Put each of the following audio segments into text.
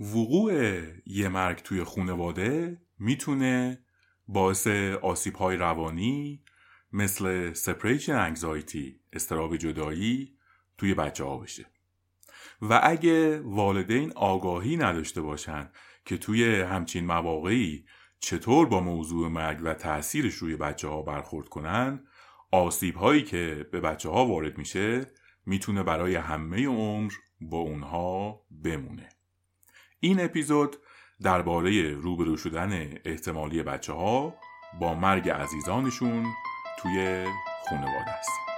وقوع یه مرگ توی خونواده می‌تونه باعث آسیب های روانی مثل سپریشن انگزایتی استراب جدایی توی بچه ها بشه. و اگه والدین آگاهی نداشته باشن که توی همچین مواقعی چطور با موضوع مرگ و تاثیرش روی بچه ها برخورد کنن آسیب هایی که به بچه ها وارد میشه می‌تونه برای همه عمر با اونها بمونه. این اپیزود درباره روبرو شدن احتمالی بچه ها با مرگ عزیزانشون توی خانواده است.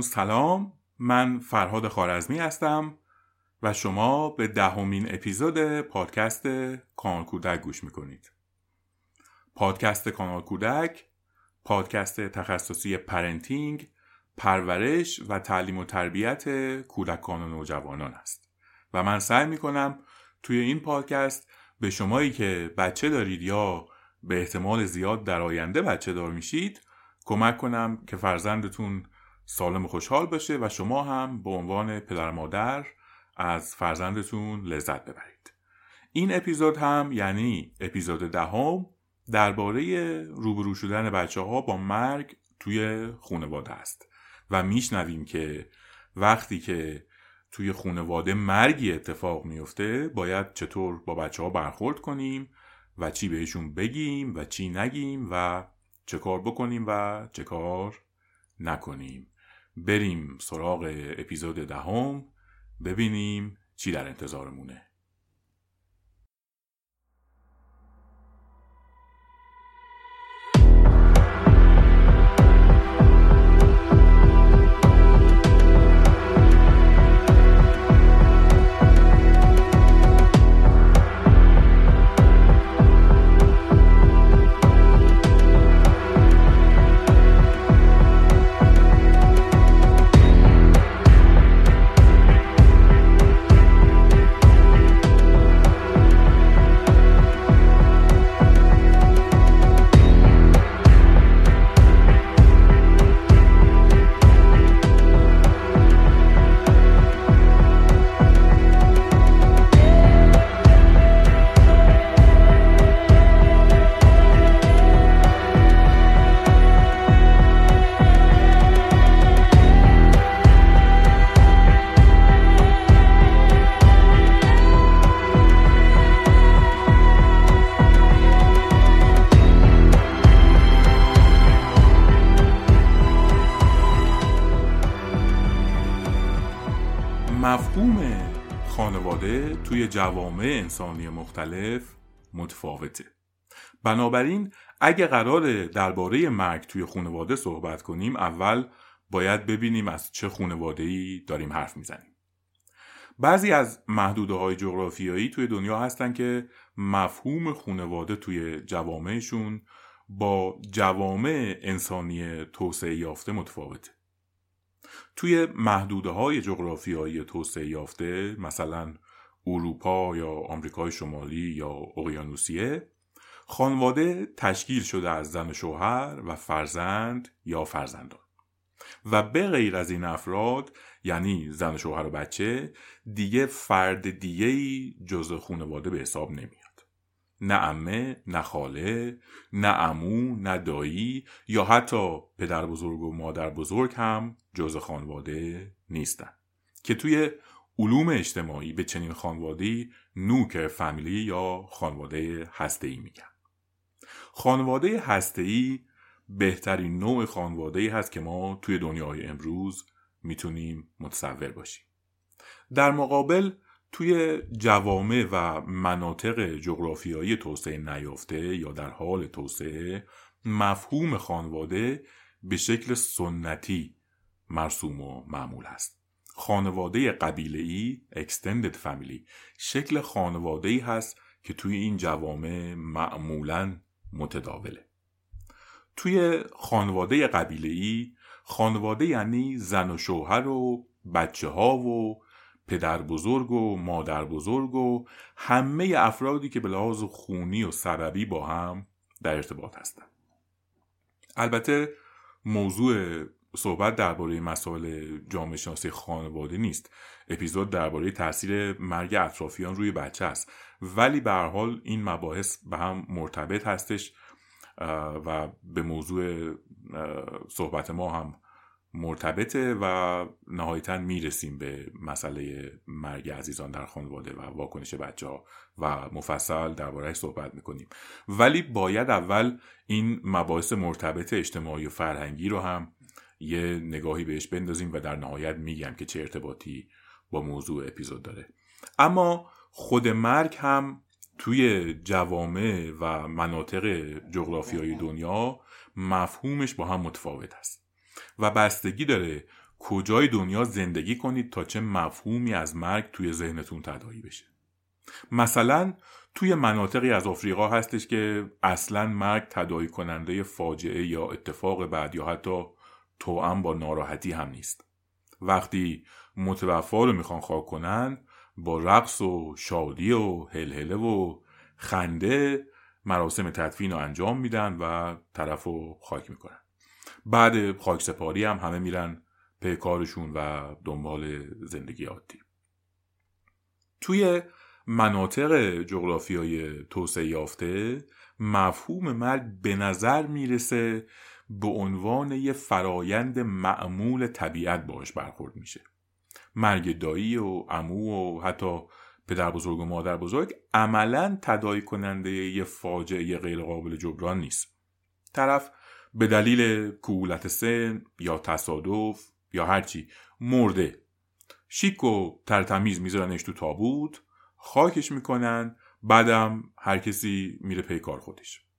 آقایون سلام. من فرهاد خوارزمی هستم و شما به دهمین اپیزود پادکست کانال کودک گوش می‌کنید. پادکست کانال کودک پادکست تخصصی parenting پرورش و تعلیم و تربیت کودکان و نوجوانان است. و من سعی می‌کنم توی این پادکست به شمایی که بچه دارید یا به احتمال زیاد در آینده بچه دار میشید کمک کنم که فرزندتون سالم و خوشحال باشه و شما هم به عنوان پدر مادر از فرزندتون لذت ببرید. این اپیزود هم یعنی اپیزود دهم درباره روبرو شدن بچه ها با مرگ توی خونواده است. و میشنویم که وقتی که توی خونواده مرگی اتفاق میفته باید چطور با بچه ها برخورد کنیم و چی بهشون بگیم و چی نگیم و چه کار بکنیم و چه کار نکنیم. بریم سراغ اپیزود دهم ببینیم چی در انتظارمونه. جوامع انسانی مختلف متفاوته. بنابراین اگه قرار درباره مرگ توی خانواده صحبت کنیم اول باید ببینیم از چه خانواده ای داریم حرف می‌زنیم. بعضی از محدوده های جغرافیایی توی دنیا هستن که مفهوم خانواده توی جوامعشون با جوامع انسانی توسعه یافته متفاوته. توی محدوده های جغرافیایی توسعه یافته مثلا اروپا یا آمریکای شمالی یا اقیانوسیه خانواده تشکیل شده از زن و شوهر و فرزند یا فرزندان. و به غیر از این افراد یعنی زن و شوهر و بچه دیگه فرد دیگه ای جز خانواده به حساب نمیاد. نه امه نه خاله نه امو نه دایی یا حتی پدر بزرگ و مادر بزرگ هم جز خانواده نیستن. که توی علوم اجتماعی به چنین خانوادهی نوک فامیلی یا خانواده هسته‌ای میگن. خانواده هسته‌ای بهترین نوع خانواده هست که ما توی دنیای امروز می‌تونیم متصور باشیم. در مقابل توی جوامع و مناطق جغرافیایی توسعه نیافته یا در حال توسعه مفهوم خانواده به شکل سنتی مرسوم و معمول است خانواده قبیله ای extended family شکل خانواده ای هست که توی این جوامع معمولا متداوله. توی خانواده قبیله خانواده یعنی زن و شوهر و بچه ها و پدر بزرگ و مادر بزرگ و همه افرادی که به لحاظ خونی و سببی با هم در ارتباط هستند البته موضوع صحبت درباره مسائل جامعه شناسی خانواده نیست. اپیزود درباره تاثیر مرگ اطرافیان روی بچه است. ولی به حال این مباحث به هم مرتبط هستش و به موضوع صحبت ما هم مرتبطه و نهایتا می‌رسیم به مسئله مرگ عزیزان در خانواده و واکنش بچه ها و مفصل دربارهش صحبت می‌کنیم. ولی باید اول این مباحث مرتبط اجتماعی و فرهنگی رو هم یه نگاهی بهش بندازیم و در نهایت میگم که چه ارتباطی با موضوع اپیزود داره. اما خود مرگ هم توی جوامع و مناطق جغرافیایی دنیا مفهومش با هم متفاوت است و بستگی داره کجای دنیا زندگی کنید تا چه مفهومی از مرگ توی ذهنتون تدایی بشه. مثلا توی مناطقی از آفریقا هستش که اصلا مرگ تدایی کننده فاجعه یا اتفاق بعد یا حتی توأم با ناراحتی هم نیست. وقتی متوفا رو می‌خوان خاک کنن با رقص و شادی و هلهله و خنده مراسم تدفین رو انجام میدن و طرف رو خاک می‌کنن. بعد خاک سپاری هم همه میرن پی کارشون و دنبال زندگی عادی. توی مناطق جغرافیای توسعه یافته مفهوم مرگ به نظر می‌رسه به عنوان یه فرایند معمول طبیعت باش برخورد میشه. مرگ دایی و امو و حتی پدر بزرگ و مادر بزرگ عملا تدایی کننده یه فاجعه غیر قابل جبران نیست. طرف به دلیل کولت سن یا تصادف یا هرچی مرده. شیک و ترتمیز میذارنش تو تابوت خاکش می‌کنن بعدم هر کسی میره پی کار خودش.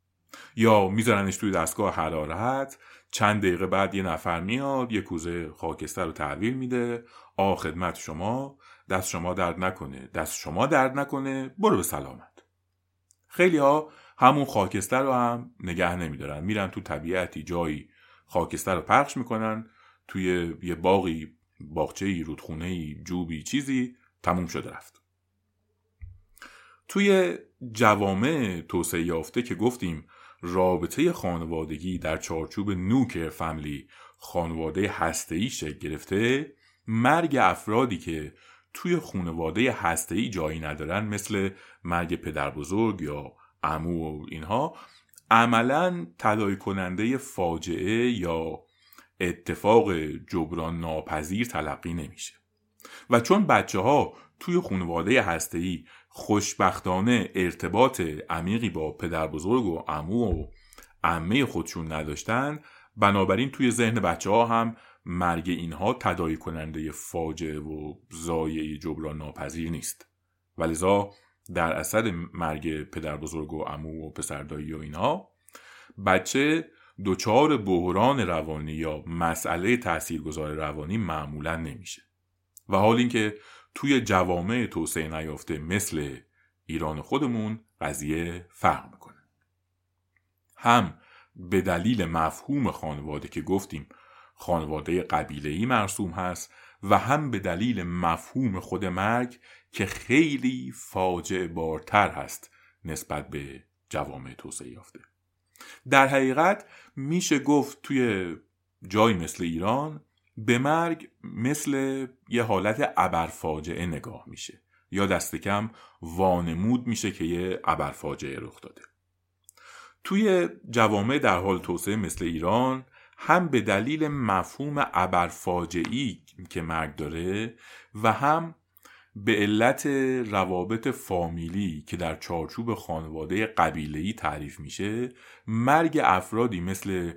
یا میذارنش توی دستگاه حرارت چند دقیقه بعد یه نفر میاد یه کوزه خاکستر رو تحویل میده. آ خدمت شما. دست شما درد نکنه. دست شما درد نکنه. برو به سلامت. خیلی ها همون خاکستر رو هم نگه نمیدارن. میرن تو طبیعتی جایی خاکستر رو پخش می‌کنن. توی یه باقی باغچه ای رودخونه ای جوبی چیزی تموم شده رفت. توی جوامع توسعه یافته که گفتیم رابطه خانوادگی در چارچوب نوکر فامیلی خانواده هسته‌ای شکل گرفته مرگ افرادی که توی خانواده هسته‌ای جایی ندارن مثل مرگ پدر بزرگ یا امو و اینها عملا تدایی کننده فاجعه یا اتفاق جبران ناپذیر تلقی نمیشه. و چون بچه ها توی خانواده هسته‌ای خوشبختانه ارتباط عمیقی با پدر بزرگ و امو و عمه خودشون نداشتن. بنابراین توی ذهن بچه ها هم مرگ اینها تدایی کننده فاجعه و زایه جبران ناپذیر نیست. ولذا در اثر مرگ پدر بزرگ و امو و پسردایی و اینها بچه دچار بحران روانی یا مسئله تاثیرگذار روانی معمولا نمیشه. و حال اینکه توی جوامع توسعه نیافته مثل ایران خودمون قضیه فرق می‌کنه. هم به دلیل مفهوم خانواده که گفتیم خانواده قبیله‌ای مرسوم هست و هم به دلیل مفهوم خود مرگ که خیلی فاجعه بارتر هست نسبت به جوامع توسعه یافته. در حقیقت میشه گفت توی جای مثل ایران به مرگ مثل یه حالت ابرفاجعه نگاه میشه یا دست کم وانمود میشه که یه ابرفاجعه رخ داده. توی جوامع در حال توسعه مثل ایران هم به دلیل مفهوم ابرفاجعی که مرگ داره و هم به علت روابط فامیلی که در چارچوب خانواده قبیله‌ای تعریف میشه مرگ افرادی مثل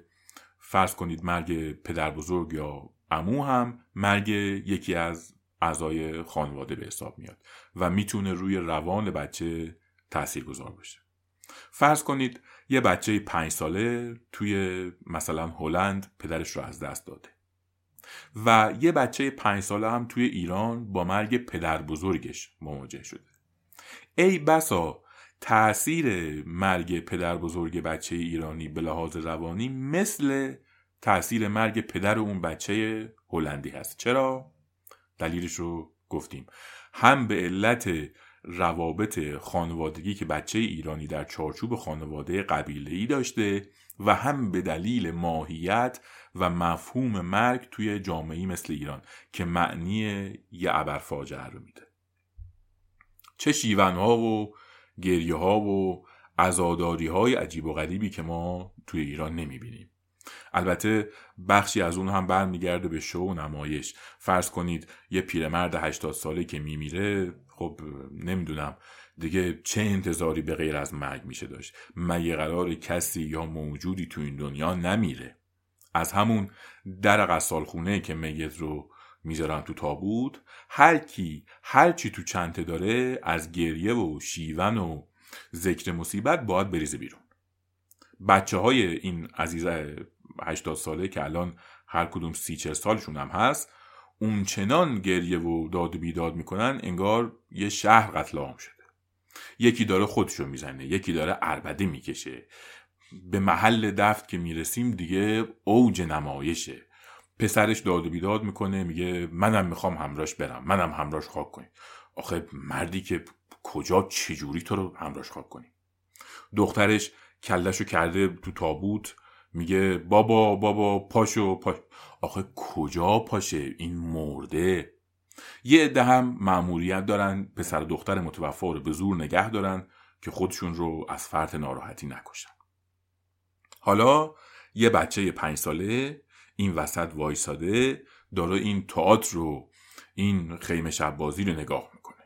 فرض کنید مرگ پدر بزرگ یا امو هم مرگ یکی از اعضای خانواده به حساب میاد و می‌تونه روی روان بچه تأثیر گذار باشه. فرض کنید یه بچه پنج ساله توی مثلا هلند پدرش رو از دست داده و یه بچه پنج ساله هم توی ایران با مرگ پدر بزرگش مواجه شده. ای بسا تأثیر مرگ پدر بزرگ بچه ایرانی به لحاظ روانی مثل تأثیر مرگ پدر اون بچه هلندی هست. چرا؟ دلیلش رو گفتیم. هم به علت روابط خانوادگی که بچه ایرانی در چارچوب خانواده قبیله ای داشته و هم به دلیل ماهیت و مفهوم مرگ توی جامعه مثل ایران که معنی یه ابرفاجعه رو میده. چه شیونها و گریه ها و ازاداری های عجیب و غریبی که ما توی ایران نمی‌بینیم. البته بخشی از اون هم برمیگرده به شو و نمایش. فرض کنید یه پیرمرد 80 ساله که میمیره خب نمی‌دونم. دیگه چه انتظاری به غیر از مرگ میشه داشت؟ مگه قرار کسی یا موجودی تو این دنیا نمیره. از همون در قصال خونه که میت رو می‌ذارن تو تابوت هر کی هر چی تو چنته داره از گریه و شیون و ذکر مصیبت باید بریزه بیرون. بچه های این عزیز 80 ساله که الان هر کدوم سی چه سالشون هم هست اون چنان گریه و داد و بیداد می‌کنن انگار یه شهر قتل عام شده. یکی داره خودشو می‌زنه یکی داره عربده می‌کشه. به محل دفت که می‌رسیم دیگه اوج نمایشه. پسرش داد و بیداد می‌کنه میگه منم می‌خوام همراش برم منم همراش خاک کنی آخه مردی که کجا چجوری تو رو همراش خاک کنی دخترش کلشو کرده تو تابوت میگه بابا بابا پاشو پاش. آخه کجا پاشه؟ این مرده. یه عده هم معمولیت دارن پسر دختر متوفا رو به زور نگه دارن که خودشون رو از فرط ناراحتی نکشن. حالا یه بچه پنج ساله این وسط وایساده داره این تئاتر رو این خیمه شب بازی رو نگاه می‌کنه.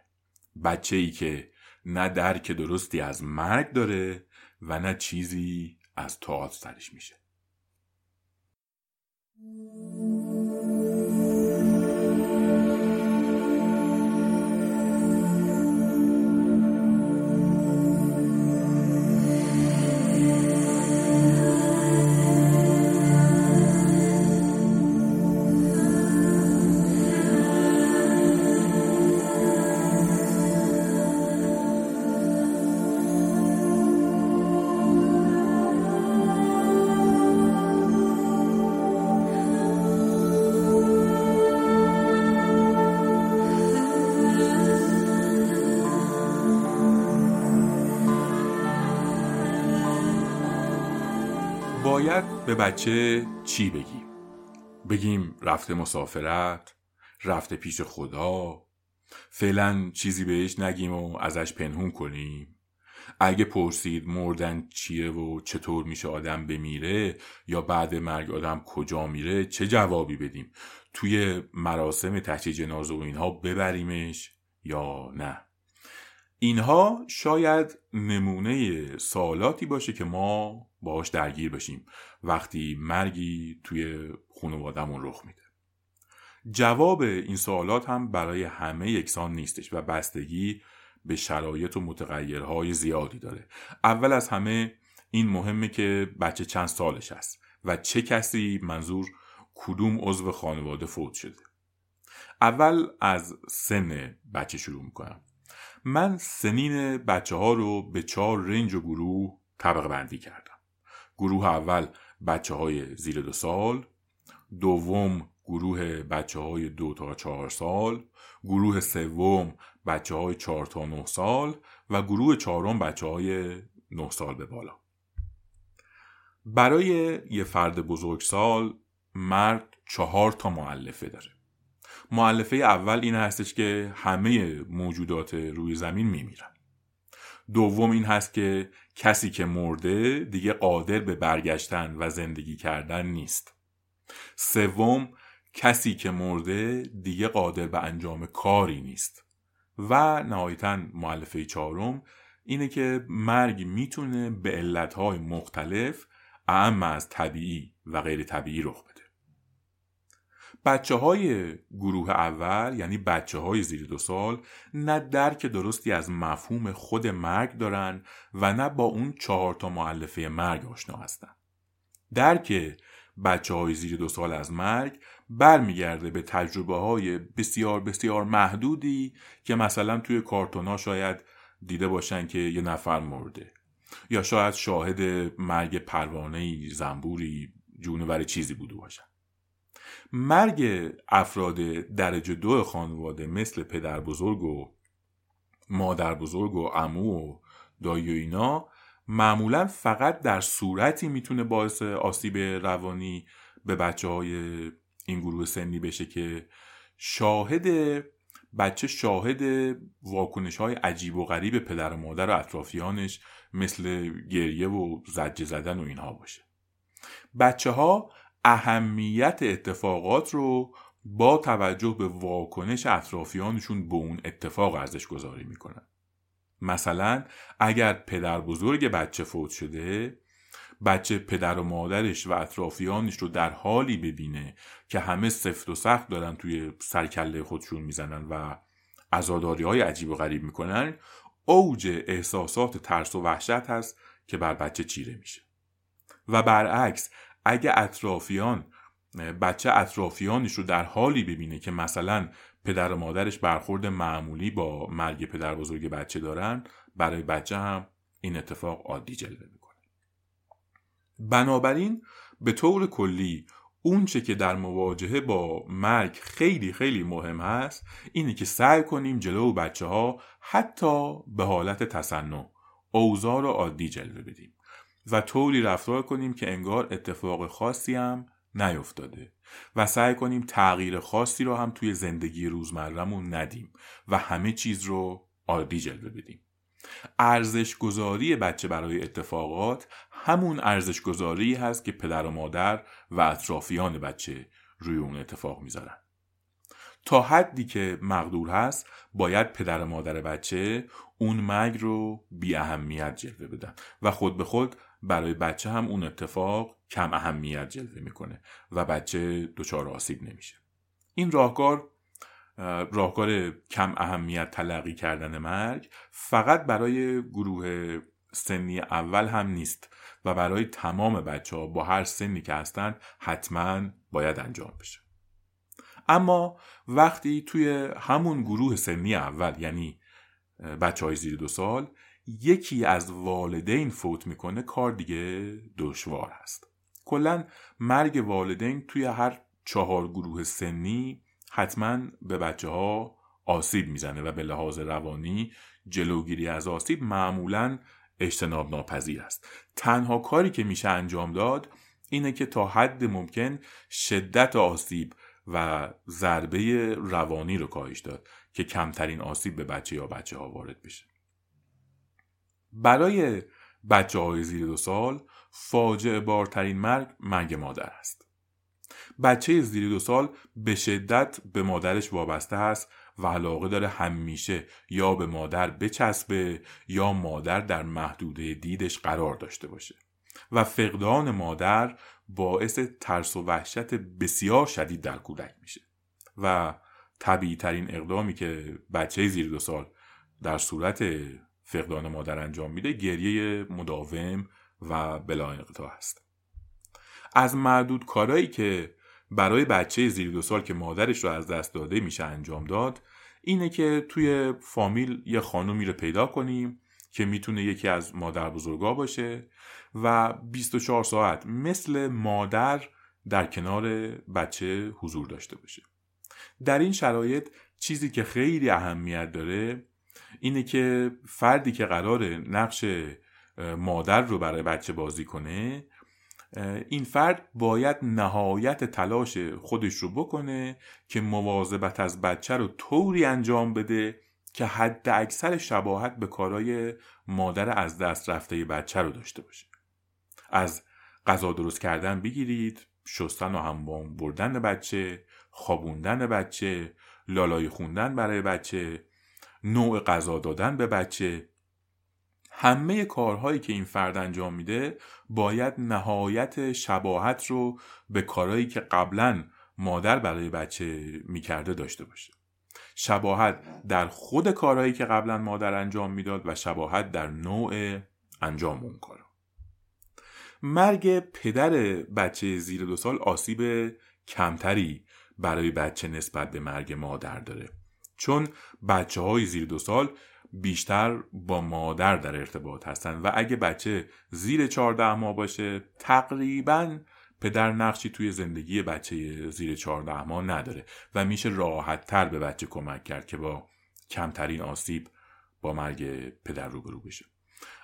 بچه ای که نه درک درستی از مرگ داره و نه چیزی از تئاتر سرش میشه. به بچه چی بگیم؟ بگیم رفته مسافرت رفته پیش خدا. فعلا چیزی بهش نگیم و ازش پنهون کنیم. اگه پرسید مردن چیه و چطور میشه آدم بمیره یا بعد مرگ آدم کجا میره چه جوابی بدیم؟ توی مراسم تحت جنازه و اینها ببریمش یا نه؟ اینها شاید نمونه سوالاتی باشه که ما باهاش درگیر بشیم وقتی مرگی توی خانوادهمون رخ میده. جواب این سوالات هم برای همه یکسان نیستش و بستگی به شرایط و متغیرهای زیادی داره. اول از همه این مهمه که بچه چند سالش است و چه کسی منظور کدوم عضو خانواده فوت شده. اول از سن بچه شروع می‌کنم. من سنین بچه ها رو به چهار رنج و گروه طبقه بندی کردم. گروه اول بچه های زیر دو سال دوم گروه بچه های دو تا چهار سال گروه سوم بچه های چهار تا نه سال و گروه چهارم بچه های نه سال به بالا. برای یه فرد بزرگسال مرد چهار تا معلفه داره. معلفه اول این هستش که همه موجودات روی زمین میمیرن. دوم این هست که کسی که مرده دیگه قادر به برگشتن و زندگی کردن نیست. سوم کسی که مرده دیگه قادر به انجام کاری نیست. و نهایتا معلفه چهارم اینه که مرگ می‌تونه به علتهای مختلف اعم از طبیعی و غیر طبیعی رخ بده. بچه های گروه اول یعنی بچه های زیر دو سال نه درک درستی از مفهوم خود مرگ دارن و نه با اون چهار تا معلفه مرگ آشنا هستن. درک بچه های زیر دو سال از مرگ برمیگرده به تجربه های بسیار بسیار محدودی که مثلا توی کارتونا شاید دیده باشن که یه نفر مرده. یا شاید شاهد مرگ پروانه زنبوری جونور چیزی بوده باشن. مرگ افراد درجه دو خانواده مثل پدر بزرگ و مادر بزرگ و امو و دایی و اینا معمولا فقط در صورتی می‌تونه باعث آسیب روانی به بچه های این گروه سنی بشه که شاهد بچه شاهد واکنش های عجیب و غریب پدر و مادر و اطرافیانش مثل گریه و زجه زدن و اینها باشه. بچه ها اهمیت اتفاقات رو با توجه به واکنش اطرافیانشون به اون اتفاق ارزش گذاری می‌کنن. مثلا اگر پدر بزرگ بچه فوت شده بچه پدر و مادرش و اطرافیانش رو در حالی ببینه که همه سفت و سخت دارن توی سرکله خودشون می‌زنن و ازاداری های عجیب و غریب می‌کنن اوج احساسات ترس و وحشت هست که بر بچه چیره میشه. و برعکس اگه اطرافیان بچه اطرافیانش رو در حالی ببینه که مثلا پدر و مادرش برخورد معمولی با مرگ پدر بزرگ بچه دارن برای بچه هم این اتفاق عادی جلوه می‌کنه. بنابراین به طور کلی اونچه که در مواجهه با مرگ خیلی خیلی مهم هست اینه که سعی کنیم جلو بچه ها حتی به حالت تصنع اوزار رو عادی جلوه بدیم. و طوری رفتار کنیم که انگار اتفاق خاصی هم نیفتاده و سعی کنیم تغییر خاصی رو هم توی زندگی روزمرهمون ندیم و همه چیز رو عادی جلوه بدیم. ارزش گذاری بچه برای اتفاقات همون ارزش گذاری هست که پدر و مادر و اطرافیان بچه روی اون اتفاق می‌ذارن. تا حدی که مقدور هست باید پدر و مادر بچه اون مرگ رو بی اهمیت جلوه بدن و خود به خود برای بچه هم اون اتفاق کم اهمیت جلوه می‌کنه و بچه دچار آسیب نمیشه. این راهکار راهکار کم اهمیت تلقی کردن مرگ فقط برای گروه سنی اول هم نیست و برای تمام بچه ها با هر سنی که هستند حتما باید انجام بشه. اما وقتی توی همون گروه سنی اول یعنی بچه های زیر دو سال یکی از والدین فوت می‌کنه کار دیگه دشوار هست. کلا مرگ والدین توی هر چهار گروه سنی حتما به بچه ها آسیب می‌زنه و به لحاظ روانی جلوگیری از آسیب معمولا اجتناب ناپذیر است. تنها کاری که میشه انجام داد اینه که تا حد ممکن شدت آسیب و ضربه روانی رو کاهش داد. که کمترین آسیب به بچه یا بچه ها وارد بشه. برای بچه های زیر دو سال فاجعه بارترین مرگ مرگ مادر است. بچه زیر دو سال به شدت به مادرش وابسته است و علاقه داره همیشه یا به مادر بچسبه یا مادر در محدوده دیدش قرار داشته باشه. و فقدان مادر باعث ترس و وحشت بسیار شدید در کودک میشه. و طبیعی ترین اقدامی که بچه زیر دو سال در صورت فقدان مادر انجام میده گریه مداوم و بلا انقطاع هست. از معدود کارهایی که برای بچه زیر دو سال که مادرش رو از دست داده میشه انجام داد اینه که توی فامیل یه خانومی رو پیدا کنیم که می‌تونه یکی از مادر بزرگا باشه و 24 ساعت مثل مادر در کنار بچه حضور داشته باشه. در این شرایط چیزی که خیلی اهمیت داره اینه که فردی که قرار نقش مادر رو برای بچه بازی کنه این فرد باید نهایت تلاش خودش رو بکنه که مواظبت از بچه رو طوری انجام بده که حد اکثر شباهت به کارای مادر از دست رفته بچه رو داشته باشه. از غذا درست کردن بگیرید شستن و هموام بردن بچه خوابوندن بچه لالای خوندن برای بچه نوع غذا دادن به بچه. همه کارهایی که این فرد انجام میده باید نهایت شباهت رو به کارهایی که قبلا مادر برای بچه می‌کرده داشته باشه. شباهت در خود کارهایی که قبلا مادر انجام می‌داد و شباهت در نوع انجام اون کارا مرگ پدر بچه زیر دو سال آسیب کمتری برای بچه نسبت به مرگ مادر داره. چون بچه های زیر دو سال بیشتر با مادر در ارتباط هستن و اگه بچه زیر 14 ماه باشه تقریبا پدر نقشی توی زندگی بچه زیر 14 ماه نداره و میشه راحت تر به بچه کمک کرد که با کمترین آسیب با مرگ پدر روبرو بشه.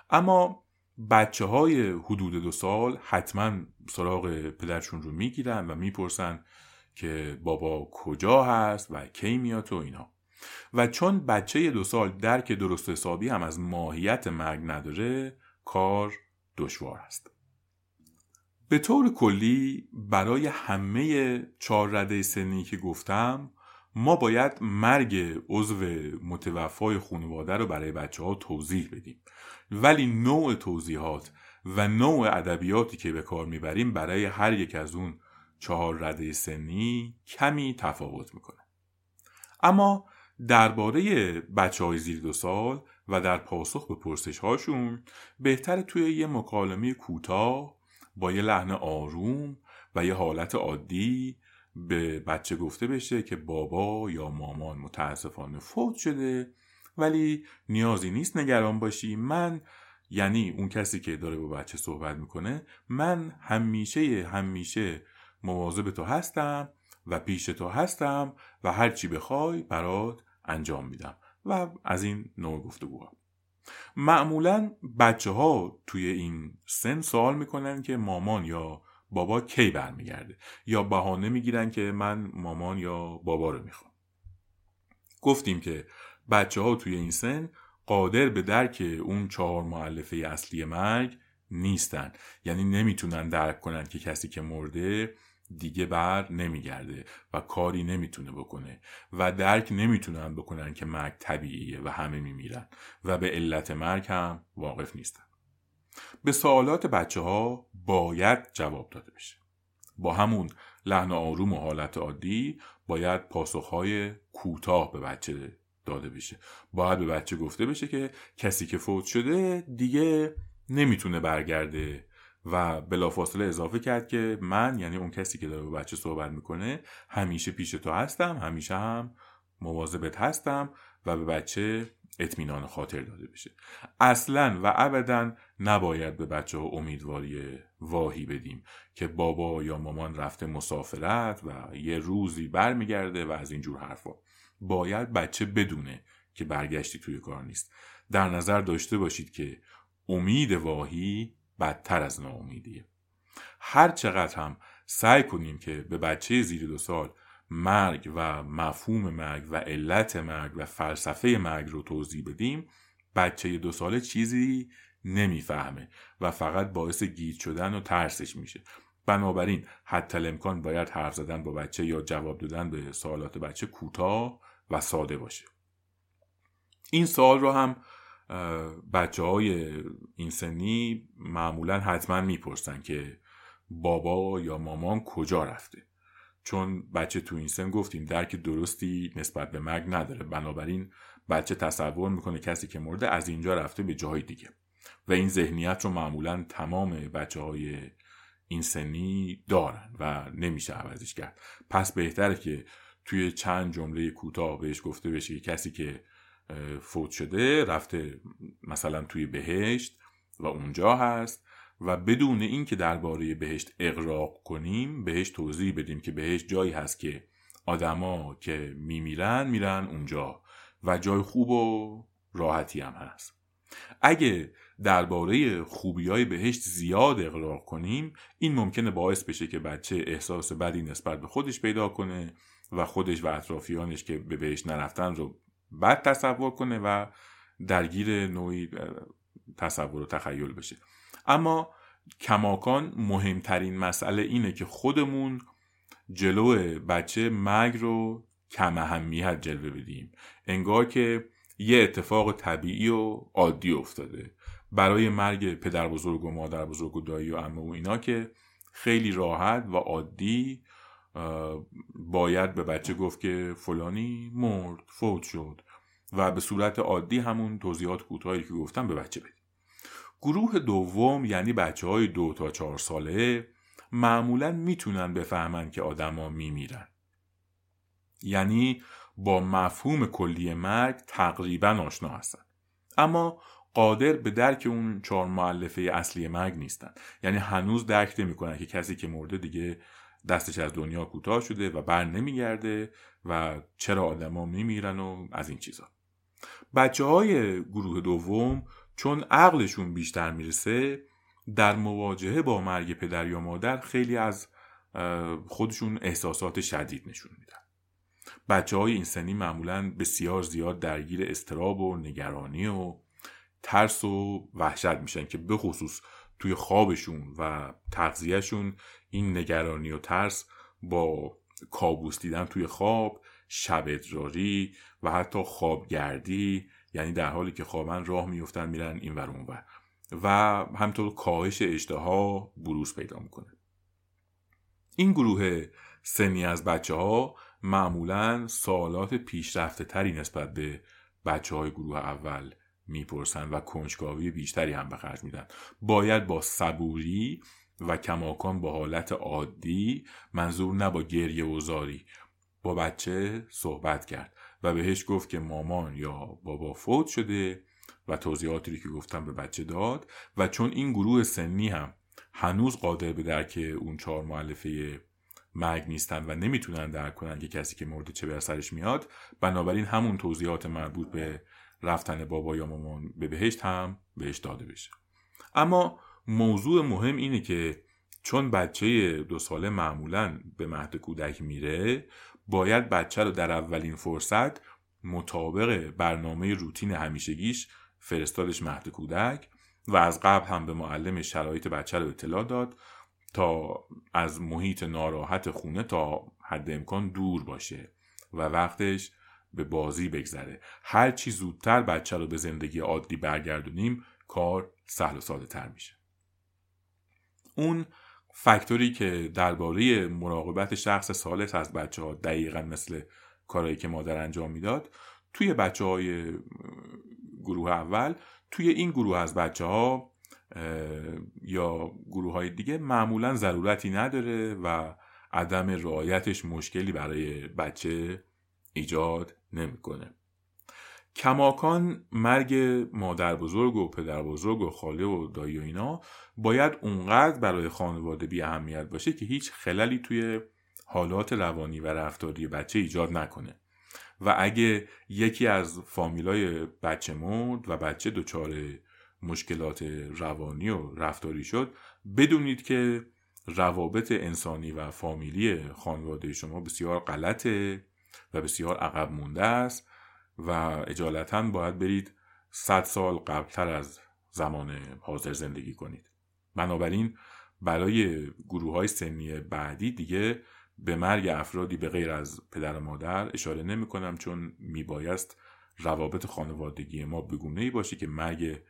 اما بچه های حدود دو سال حتما سراغ پدرشون رو می‌گیرن و می‌پرسن که بابا کجا هست و کی میاد و اینا. و چون بچه دو سال درک درست حسابی هم از ماهیت مرگ نداره کار دشوار است. به طور کلی برای همه چهار رده سنی که گفتم ما باید مرگ عضو متوفای خانواده رو برای بچه ها توضیح بدیم. ولی نوع توضیحات و نوع ادبیاتی که به کار می‌بریم برای هر یک از اون چهار رده سنی کمی تفاوت می‌کنه. اما درباره بچه های زیر دو سال و در پاسخ به پرسش هاشون بهتر توی یه مکالمه کوتاه با یه لحن آروم و یه حالت عادی به بچه گفته بشه که بابا یا مامان متاسفانه فوت شده ولی نیازی نیست نگران باشی. من یعنی اون کسی که داره با بچه صحبت می‌کنه من همیشه همیشه مواظب تو هستم و پیش تو هستم و هر چی بخوای برات انجام میدم. و از این نوع گفتگوها معمولا بچه ها توی این سن سوال می‌کنن که مامان یا بابا کی برمیگرده؟ یا بهانه می‌گیرن که من مامان یا بابا رو می‌خوام. گفتیم که بچه ها توی این سن قادر به درک اون چهار معلفه اصلی مرگ نیستن. یعنی نمی‌تونن درک کنن که کسی که مرده دیگه بر نمیگرده و کاری نمی‌تونه بکنه و درک نمی‌تونن بکنن که مرگ طبیعیه و همه میمیرن و به علت مرگ هم واقف نیستن. به سوالات بچه ها باید جواب داده بشه. با همون لحن آروم و حالت عادی باید پاسخهای کوتاه به بچه داده بشه. باید به بچه گفته بشه که کسی که فوت شده دیگه نمی‌تونه برگرده و بلافاصله اضافه کرد که من یعنی اون کسی که داره با بچه صحبت می‌کنه همیشه پیش تو هستم همیشه هم مواظبت هستم و به بچه اطمینان خاطر داده بشه. اصلا و ابدا نباید به بچه ها امیدواری واهی بدیم که بابا یا مامان رفته مسافرت و یه روزی برمیگرده و از اینجور حرفا. باید بچه بدونه که برگشتی توی کار نیست. در نظر داشته باشید که امید واهی بدتر از ناامیدیه. هر چقدر هم سعی کنیم که به بچه زیر دو سال مرگ و مفهوم مرگ و علت مرگ و فلسفه مرگ رو توضیح بدیم بچه دو ساله چیزی نمی‌فهمه و فقط باعث گیج شدن و ترسش میشه. بنابراین حتی امکان باید حرف زدن با بچه یا جواب دادن به سوالات بچه کوتاه و ساده باشه. این سوال رو هم بچه های این سنی معمولا حتما می‌پرسن که بابا یا مامان کجا رفته. چون بچه تو این سن گفتیم درک درستی نسبت به مرگ نداره. بنابراین بچه تصور می‌کنه کسی که مرده از اینجا رفته به جای دیگه. و این ذهنیت رو معمولا تمام بچه های این سنی دارن و نمیشه عوضش کرد. پس بهتره که توی چند جمله کوتاه بهش گفته بشه کسی که فوت شده رفته مثلا توی بهشت و اونجا هست و بدون اینکه درباره بهشت اقراق کنیم بهش توضیح بدیم که بهشت جایی هست که آدما که میمیرن میرن اونجا و جای خوب و راحتی هم هست. اگه درباره خوبی های بهشت زیاد اقراق کنیم این ممکنه باعث بشه که بچه احساس بدی نسبت به خودش پیدا کنه و خودش و اطرافیانش که به بهشت نرفتن رو بد تصور کنه و درگیر نوعی تصور و تخیل بشه. اما کماکان مهمترین مسئله اینه که خودمون جلو بچه مرگ رو کم اهمیت جلوه بدیم. انگار که یه اتفاق طبیعی و عادی افتاده. برای مرگ پدر بزرگ و مادر بزرگ و دایی و امه و اینا که خیلی راحت و عادی باید به بچه گفت که فلانی مرد فوت شد. و به صورت عادی همون توضیحات کوتاهی که گفتم به بچه بدیم. گروه دوم یعنی بچه های دو تا چهار ساله معمولا می‌تونن بفهمن که آدما میمیرن. یعنی با مفهوم کلی مرگ تقریبا آشنا هستن. اما قادر به درک اون چهار معلفه اصلی مرگ نیستن. یعنی هنوز درک نمی‌کنن که کسی که مرده دیگه دستش از دنیا کوتاه شده و بر نمیگرده و چرا آدما میمیرن و از این چیزا. بچه های گروه دوم چون عقلشون بیشتر می‌رسه در مواجهه با مرگ پدر یا مادر خیلی از خودشون احساسات شدید نشون میدن. بچه های این سنی معمولا بسیار زیاد درگیر استراب و نگرانی و ترس و وحشت میشن که به خصوص توی خوابشون و تغذیهشون این نگرانی و ترس با کابوس دیدن توی خواب شب ادراری و حتی خوابگردی یعنی در حالی که خوابن راه میفتن میرن این ور اون و همطور کاهش اشتها بروز پیدا می‌کنه. این گروه سنی از بچه ها معمولا سوالات پیشرفته تری نسبت به بچه های گروه اول می‌پرسن و کنجکاوی بیشتری هم به خرج میدن. باید با صبوری و کماکان با حالت عادی منظور نه با گریه و زاری. با بچه صحبت کرد و بهش گفت که مامان یا بابا فوت شده و توضیحاتی که گفتم به بچه داد و چون این گروه سنی هم هنوز قادر به درک اون چهار معلفه مرگ نیستن و نمی‌تونن درک کنن که کسی که مرده چه بر سرش میاد بنابراین همون توضیحات مربوط به رفتن بابا یا مامان به بهشت هم بهش داده بشه. اما موضوع مهم اینه که چون بچه دو ساله معمولا به مهد کودک میره باید بچه رو در اولین فرصت مطابق برنامه روتین همیشگیش فرستادش مهد کودک و از قبل هم به معلم شرایط بچه رو اطلاع داد تا از محیط ناراحت خونه تا حد امکان دور باشه و وقتش به بازی بگذره. هر چی زودتر بچه رو به زندگی عادی برگردونیم کار سهل و ساده تر میشه. اون فکتوری که درباره مراقبت شخص سالس از بچه ها دقیقا مثل کارهایی که مادر انجام می‌داد توی بچه های گروه اول توی این گروه از بچه ها یا گروه های دیگه معمولا ضرورتی نداره و عدم رعایتش مشکلی برای بچه ایجاد نمی‌کنه. کماکان مرگ مادر بزرگ و پدر بزرگ و خاله و دایی و اینا باید اونقدر برای خانواده بی اهمیت باشه که هیچ خللی توی حالات روانی و رفتاری بچه ایجاد نکنه. و اگه یکی از فامیلای بچه مرد و بچه دچار مشکلات روانی و رفتاری شد بدونید که روابط انسانی و فامیلی خانواده شما بسیار غلطه و بسیار عقب مونده است و اجالتا باید برید صد سال قبلتر از زمان حاضر زندگی کنید. بنابراین برای گروه های سنی بعدی دیگه به مرگ افرادی به غیر از پدر و مادر اشاره نمی کنم چون میبایست روابط خانوادگی ما بگونه ای باشه که مرگ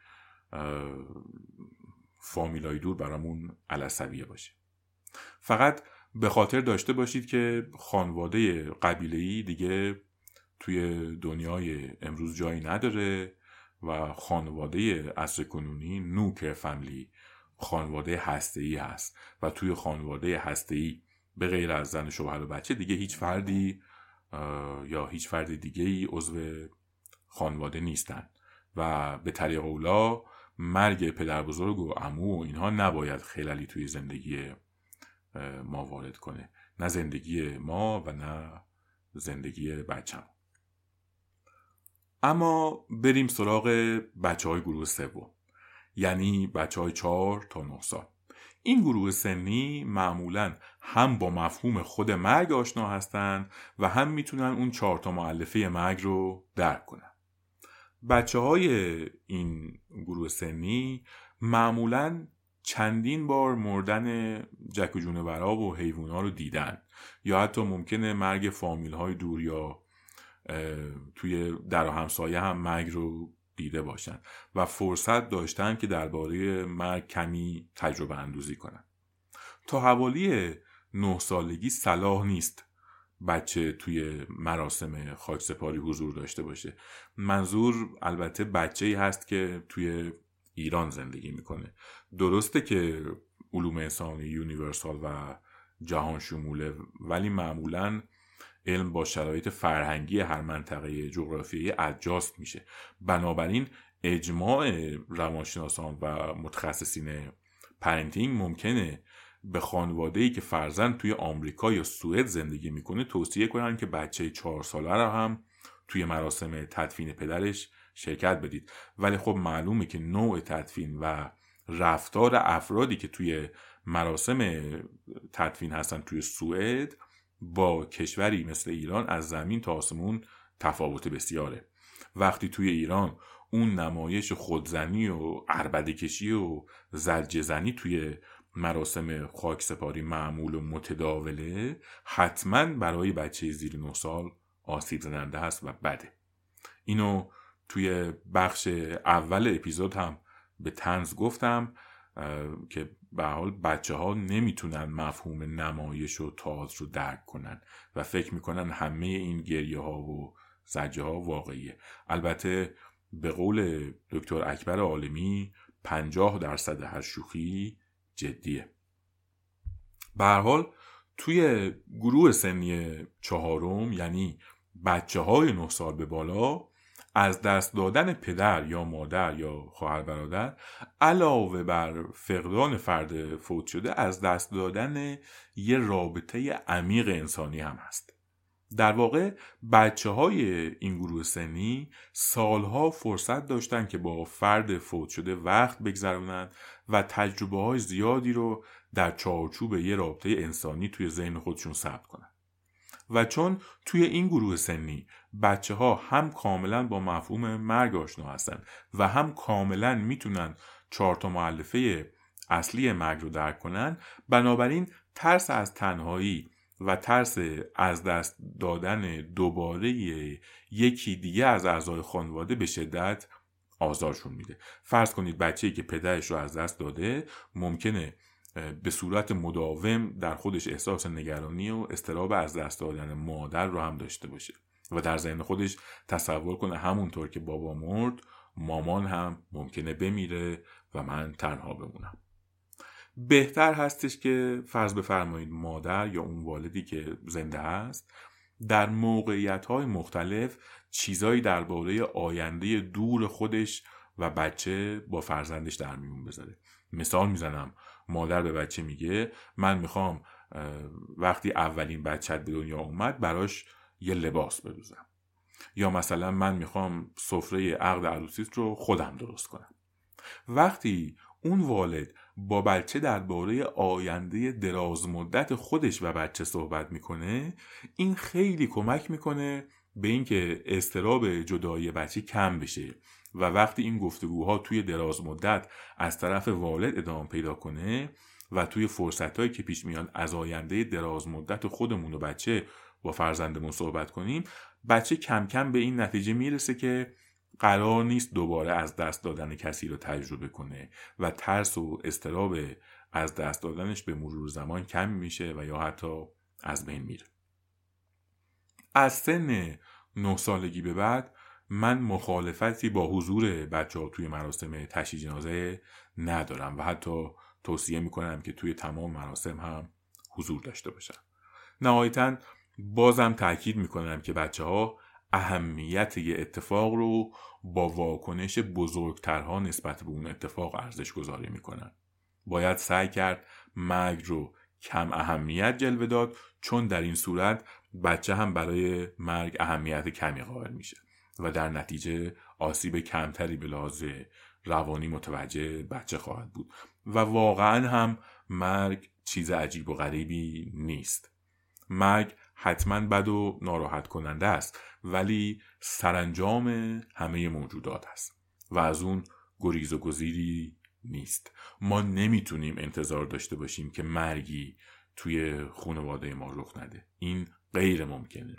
فامیلای دور برامون علصویه باشه. فقط به خاطر داشته باشید که خانواده قبیله دیگه توی دنیای امروز جایی نداره و خانواده اصر کنونی نوک فامیلی خانواده هسته ای هست و توی خانواده هسته ای به غیر از زن شوهر و بچه دیگه هیچ فردی یا هیچ فرد دیگه ای عضو خانواده نیستن و به طریق اولا مرگ پدر بزرگ و امو و اینها نباید خیلی توی زندگی ما وارد کنه. نه زندگی ما و نه زندگی بچم اما بریم سراغ بچه های گروه سوم یعنی بچه های چهار تا نه سال. این گروه سنی معمولا هم با مفهوم خود مرگ آشنا هستند و هم می‌تونن اون چهار تا معلفه مرگ رو درک کنن. بچه های این گروه سنی معمولا چندین بار مردن جک و جونورا و حیوونا رو دیدن یا حتی ممکنه مرگ فامیل های دور یا توی در همسایه هم مرگ رو دیده باشن و فرصت داشتن که درباره مرگ کمی تجربه اندوزی کنن. تا حوالی نه سالگی صلاح نیست بچه توی مراسم خاکسپاری حضور داشته باشه. منظور البته بچه ای هست که توی ایران زندگی می‌کنه. درسته که علوم انسانی یونیورسال و جهان شموله ولی معمولا علم با شرایط فرهنگی هر منطقه جغرافیایی ادجاست میشه. بنابراین اجماع روانشناسان و متخصصین پرنتینگ ممکنه به خانواده ای که فرزند توی آمریکا یا سوئد زندگی می‌کنه توصیه کنن که بچه چهار ساله رو هم توی مراسم تدفین پدرش شرکت بدید. ولی خب معلومه که نوع تدفین و رفتار افرادی که توی مراسم تدفین هستن توی سوئد با کشوری مثل ایران از زمین تا آسمون تفاوت بسیاره. وقتی توی ایران اون نمایش خودزنی و عربده کشی و زجه توی مراسم خاک سپاری معمول و متداوله حتما برای بچه زیر 9 سال آسیب زننده هست و بده. اینو توی بخش اول اپیزود هم به تنز گفتم. که به حال بچه ها نمی‌تونن مفهوم نمایش و تاز رو درک کنن و فکر می‌کنن همه این گریه ها و زجه ها واقعیه. البته به قول دکتر اکبر عالمی پنجاه درصد هر شوخی جدیه. به حال توی گروه سنی چهارم یعنی بچه های نه سال به بالا از دست دادن پدر یا مادر یا خواهر برادر علاوه بر فقدان فرد فوت شده از دست دادن یه رابطه عمیق انسانی هم هست. در واقع بچه های این گروه سنی سالها فرصت داشتن که با فرد فوت شده وقت بگذرونند و تجربه های زیادی رو در چارچوب یه رابطه انسانی توی ذهن خودشون ثبت کنن. و چون توی این گروه سنی بچه ها هم کاملا با مفهوم مرگ آشنا هستن و هم کاملا می‌تونن چهار تا معلفه اصلی مرگ رو درک کنن بنابراین ترس از تنهایی و ترس از دست دادن دوباره یکی دیگه از اعضای خانواده به شدت آزارشون میده. فرض کنید بچه‌ای که پدرش رو از دست داده ممکنه به صورت مداوم در خودش احساس نگرانی و استراب از دست دادن مادر رو هم داشته باشه و در ذهن خودش تصور کنه همونطور که بابا مرد مامان هم ممکنه بمیره و من تنها بمونم. بهتر هستش که فرض بفرمایید مادر یا اون والدی که زنده هست در موقعیت های مختلف چیزایی درباره آینده دور خودش و بچه با فرزندش در میون بذاره. مثال می‌زنم مادر به بچه میگه من می‌خوام وقتی اولین بچت به دنیا اومد براش یه لباس بدوزم یا مثلا من می‌خوام سفره عقد عروسیت رو خودم درست کنم. وقتی اون والد با بچه درباره آینده دراز مدت خودش و بچه صحبت می‌کنه این خیلی کمک می‌کنه به اینکه استراب جدایی بچه کم بشه. و وقتی این گفتگوها توی دراز مدت از طرف والد ادامه پیدا کنه و توی فرصت که پیش میان از آینده دراز مدت خودمون و بچه با فرزندمون صحبت کنیم بچه کم کم به این نتیجه می‌رسه که قرار نیست دوباره از دست دادن کسی رو تجربه کنه و ترس و استراب از دست دادنش به مرور زمان کم میشه و یا حتی از بین میره. از سن نه سالگی به بعد من مخالفتی با حضور بچه ها توی مراسم تشییع جنازه ندارم و حتی توصیه می‌کنم که توی تمام مراسم هم حضور داشته باشن نهایتا بازم تاکید می‌کنم که بچه ها اهمیت یه اتفاق رو با واکنش بزرگترها نسبت به اون اتفاق ارزش گذاری می‌کنن. باید سعی کرد مرگ رو کم اهمیت جلوه داد چون در این صورت بچه هم برای مرگ اهمیت کمی قائل میشه. و در نتیجه آسیب کمتری به لحاظ روانی متوجه بچه خواهد بود. و واقعا هم مرگ چیز عجیب و غریبی نیست. مرگ حتما بد و ناراحت کننده است ولی سرانجام همه موجودات است و از اون گریز و گزیری نیست. ما نمی‌تونیم انتظار داشته باشیم که مرگی توی خانواده ما رخ نده. این غیر ممکنه.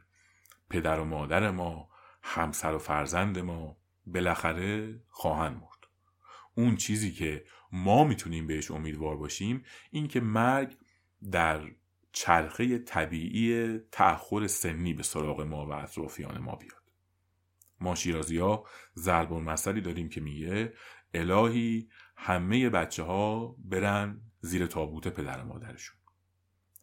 پدر و مادر ما همسر و فرزند ما بالاخره خواهند مرد. اون چیزی که ما می‌تونیم بهش امیدوار باشیم این که مرگ در چرخه طبیعی تأخر سنی به سراغ ما و اطرافیان ما بیاد. ما شیرازی ها زربان مسئلی داریم که میگه الهی همه بچه ها برن زیر تابوت پدر مادرشون.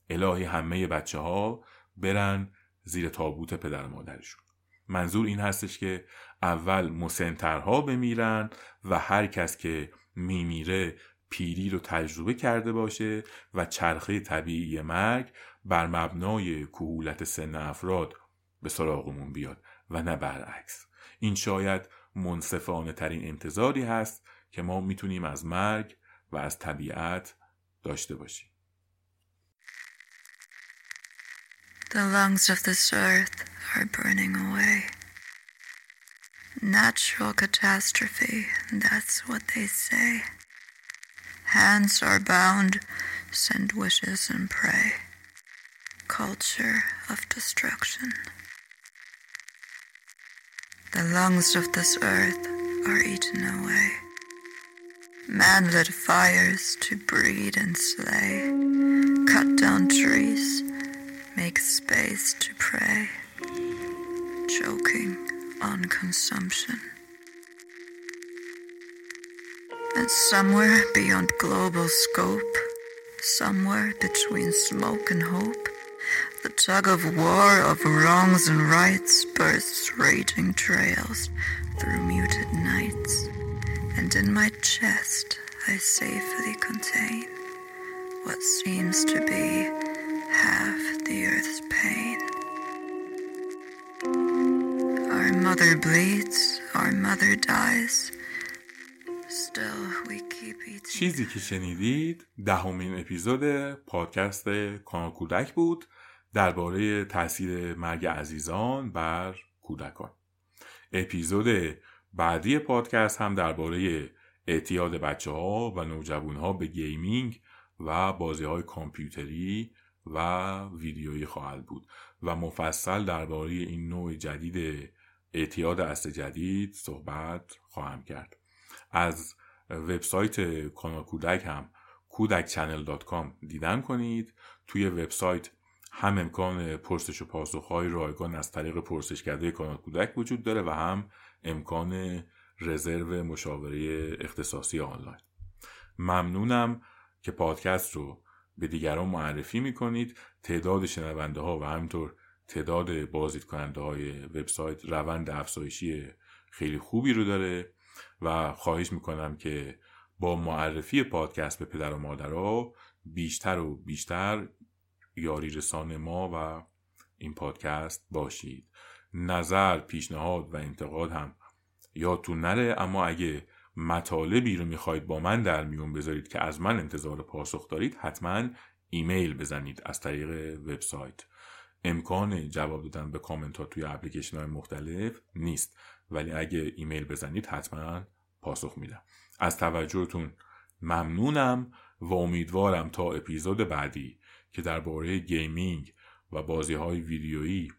الهی همه بچه ها برن زیر تابوت پدر مادرشون. منظور این هستش که اول مسنترها بمیرن و هر کس که میمیره پیری رو تجربه کرده باشه و چرخه طبیعی مرگ بر مبنای کهولت سن افراد به سراغمون بیاد و نه برعکس. این شاید منصفانه ترین انتظاری هست که ما می‌تونیم از مرگ و از طبیعت داشته باشیم. The lungs of this earth are burning away. Natural catastrophe, that's what they say. Hands are bound, send wishes and pray. Culture of destruction. The lungs of this earth are eaten away. Man lit fires to breed and slay. Cut down trees, make space to pray. Choking on consumption. And somewhere beyond global scope, somewhere between smoke and hope, the tug of war of wrongs and rights bursts raging trails through muted nights. And in my chest, I safely contain what seems to be the earth's pain. Our mother bleeds, our mother dies. Still we keep eating. چیزی که شنیدید دهمین اپیزود پادکست کانال کودک بود درباره تاثیر مرگ عزیزان بر کودکان اپیزود بعدی پادکست هم درباره اعتیاد بچه ها و نوجوان ها به gaming و بازی های کامپیوتری و ویدیویی خواهد بود و مفصل درباره این نوع جدید اعتیاد عصر جدید صحبت خواهم کرد. از وبسایت کانال کودک هم کودک دیدن کنید. توی وبسایت هم امکان پرسش و پاسخ های رایگان از طریق پرسشکده کانال کودک وجود داره و هم امکان رزرو مشاوره اختصاصی آنلاین. ممنونم که پادکست رو به دیگران معرفی می‌کنید. تعداد شنونده ها و همینطور تعداد بازدید کننده های وبسایت روند افزایشی خیلی خوبی رو داره و خواهش می‌کنم که با معرفی پادکست به پدر و مادرها بیشتر و بیشتر یاری رسان ما و این پادکست باشید. نظر پیشنهاد و انتقاد هم یادتون نره اما اگه مطالبی رو می‌خواید با من در میون بذارید که از من انتظار پاسخ دارید حتما ایمیل بزنید از طریق وبسایت. امکان جواب دادن به کامنت ها توی اپلیکیشن های مختلف نیست ولی اگه ایمیل بزنید حتما پاسخ میدم. از توجهتون ممنونم و امیدوارم تا اپیزود بعدی که درباره gaming و بازی های ویدیویی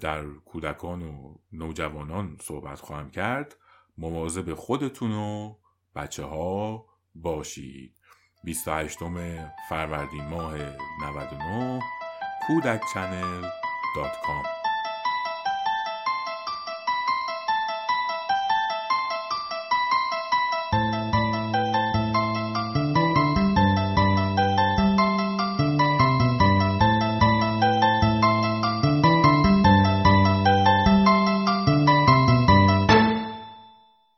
در کودکان و نوجوانان صحبت خواهم کرد مواظب خودتون و بچه ها باشید 28 فروردین ماه 99 کودک channel dot com.